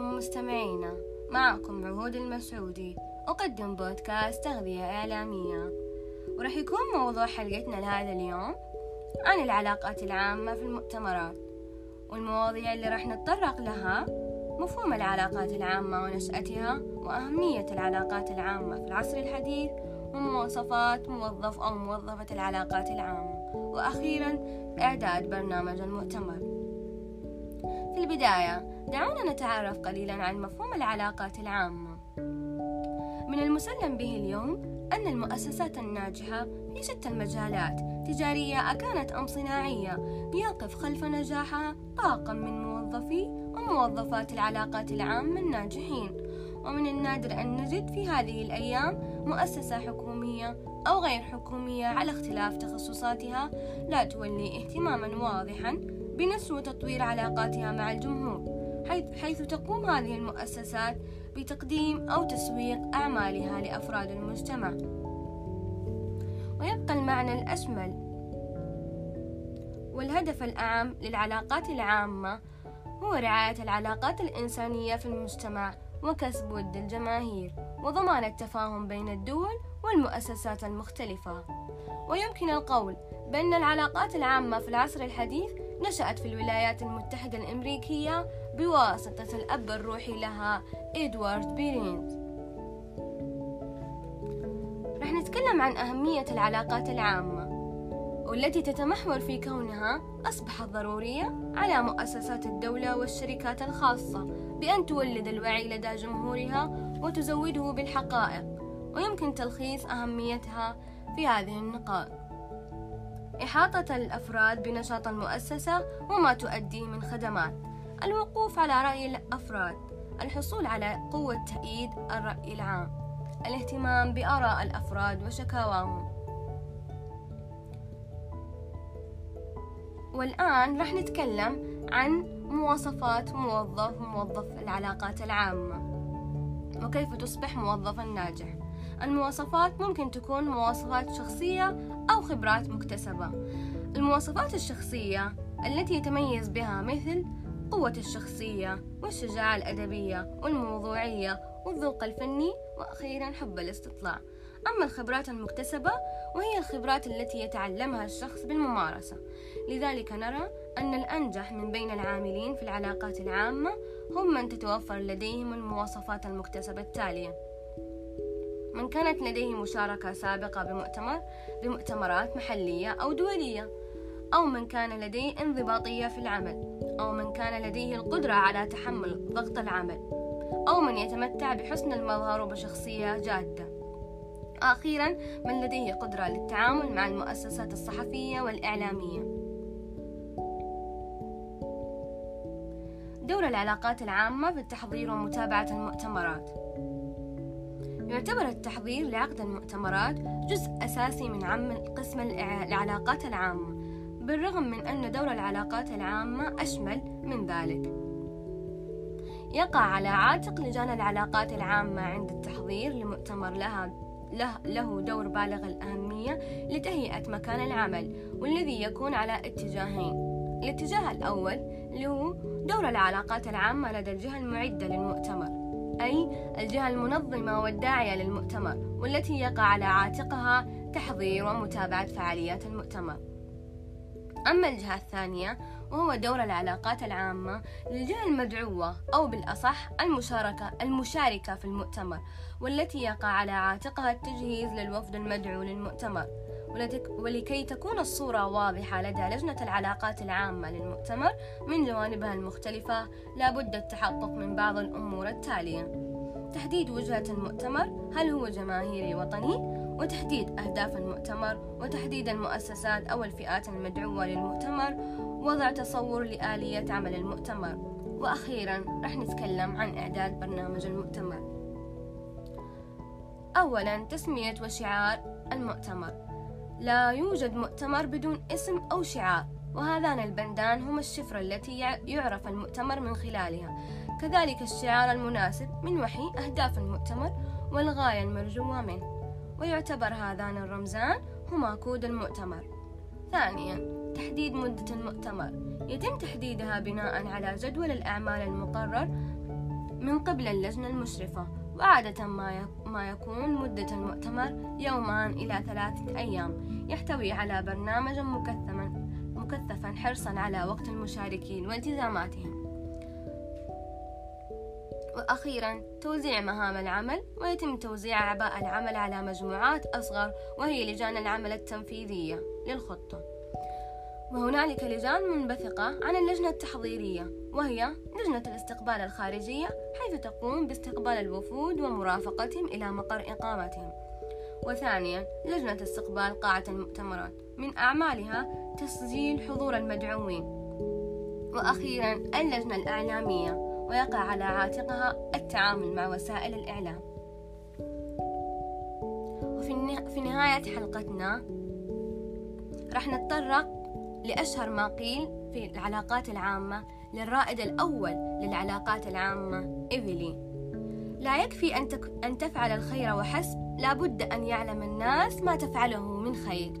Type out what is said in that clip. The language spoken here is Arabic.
عليكم مستمعينا معكم عهود المسعودي أقدم بودكاست تغذية إعلامية. ورح يكون موضوع حلقتنا لهذا اليوم عن العلاقات العامة في المؤتمرات والمواضيع اللي راح نتطرق لها مفهوم العلاقات العامة ونشأتها وأهمية العلاقات العامة في العصر الحديث ومواصفات موظف أو موظفة العلاقات العامة وأخيرا إعداد برنامج المؤتمر. في البداية دعونا نتعرف قليلا عن مفهوم العلاقات العامة. من المسلم به اليوم أن المؤسسات الناجحة في شتى المجالات تجارية أكانت أم صناعية يقف خلف نجاحها طاقم من موظفي وموظفات العلاقات العامة الناجحين. ومن النادر أن نجد في هذه الأيام مؤسسة حكومية أو غير حكومية على اختلاف تخصصاتها لا تولي اهتماما واضحا بنشر وتطوير علاقاتها مع الجمهور. حيث تقوم هذه المؤسسات بتقديم أو تسويق أعمالها لأفراد المجتمع. ويبقى المعنى الأشمل والهدف الأعم للعلاقات العامة هو رعاية العلاقات الإنسانية في المجتمع وكسب ود الجماهير وضمان التفاهم بين الدول والمؤسسات المختلفة. ويمكن القول بأن العلاقات العامة في العصر الحديث نشأت في الولايات المتحدة الأمريكية بواسطة الأب الروحي لها إدوارد بيرينز رح نتكلم عن أهمية العلاقات العامة والتي تتمحور في كونها أصبحت ضرورية على مؤسسات الدولة والشركات الخاصة بأن تولد الوعي لدى جمهورها وتزوده بالحقائق ويمكن تلخيص أهميتها في هذه النقاط. إحاطة الأفراد بنشاط المؤسسة وما تؤديه من خدمات. الوقوف على رأي الأفراد. الحصول على قوة تأييد الرأي العام. الاهتمام بآراء الأفراد وشكاواهم. والآن رح نتكلم عن مواصفات موظف موظف العلاقات العامة. وكيف تصبح موظفا ناجح؟ المواصفات ممكن تكون مواصفات شخصية أو خبرات مكتسبة. المواصفات الشخصية التي يتميز بها مثل قوة الشخصية والشجاعة الأدبية والموضوعية والذوق الفني وأخيرا حب الاستطلاع. أما الخبرات المكتسبة وهي الخبرات التي يتعلمها الشخص بالممارسة. لذلك نرى أن الأنجح من بين العاملين في العلاقات العامة هم من تتوفر لديهم المواصفات المكتسبة التالية. من كانت لديه مشاركة سابقة بمؤتمر بمؤتمرات محلية أو دولية أو من كان لديه انضباطية في العمل أو من كان لديه القدرة على تحمل ضغط العمل أو من يتمتع بحسن المظهر وبشخصية جادة. أخيرا من لديه قدرة للتعامل مع المؤسسات الصحفية والإعلامية. دور العلاقات العامة في التحضير ومتابعة المؤتمرات. يعتبر التحضير لعقد المؤتمرات جزء أساسي من عمل قسم العلاقات العامة بالرغم من أن دور العلاقات العامة أشمل من ذلك. يقع على عاتق لجان العلاقات العامة عند التحضير لمؤتمر لها له, له دور بالغ الأهمية لتهيئة مكان العمل والذي يكون على اتجاهين. الاتجاه الأول اللي هو دور العلاقات العامة لدى الجهة المعدة للمؤتمر. أي الجهة المنظمة والداعية للمؤتمر والتي يقع على عاتقها تحضير ومتابعة فعاليات المؤتمر. أما الجهة الثانية وهو دور العلاقات العامة للجهة المدعوة أو بالأصح المشاركة المشاركة في المؤتمر والتي يقع على عاتقها التجهيز للوفد المدعو للمؤتمر. ولكي تكون الصورة واضحة لدى لجنة العلاقات العامة للمؤتمر من جوانبها المختلفة لابد التحقق من بعض الأمور التالية. تحديد وجهة المؤتمر هل هو جماهيري وطني؟ وتحديد أهداف المؤتمر وتحديد المؤسسات أو الفئات المدعوة للمؤتمر. وضع تصور لآلية عمل المؤتمر. وأخيرا رح نتكلم عن إعداد برنامج المؤتمر. أولا تسمية وشعار المؤتمر. لا يوجد مؤتمر بدون اسم أو شعار وهذان البندان هما الشفرة التي يعرف المؤتمر من خلالها. كذلك الشعار المناسب من وحي أهداف المؤتمر والغاية المرجوة منه. ويعتبر هذان الرمزان هما كود المؤتمر. ثانيا تحديد مدة المؤتمر. يتم تحديدها بناء على جدول الأعمال المقرر من قبل اللجنة المشرفة. وعادة ما يكون مدة المؤتمر يومان إلى ثلاثة أيام يحتوي على برنامج مكثفا مكثفا حرصا على وقت المشاركين والتزاماتهم. وأخيرا توزيع مهام العمل ويتم توزيع أعباء العمل على مجموعات أصغر وهي لجان العمل التنفيذية للخطة. وهنالك لجان منبثقة عن اللجنة التحضيرية وهي لجنة الاستقبال الخارجية حيث تقوم باستقبال الوفود ومرافقتهم إلى مقر إقامتهم؟ وثانيا لجنة استقبال قاعة المؤتمرات. من أعمالها تسجيل حضور المدعوين. وأخيرا اللجنة الإعلامية. ويقع على عاتقها التعامل مع وسائل الإعلام. وفي نهاية حلقتنا راح نتطرق لأشهر ما قيل في العلاقات العامة للرائد الأول للعلاقات العامة إيفيلي. لا يكفي أن, تك... أن تفعل الخير وحسب لابد أن يعلم الناس ما تفعله من خير.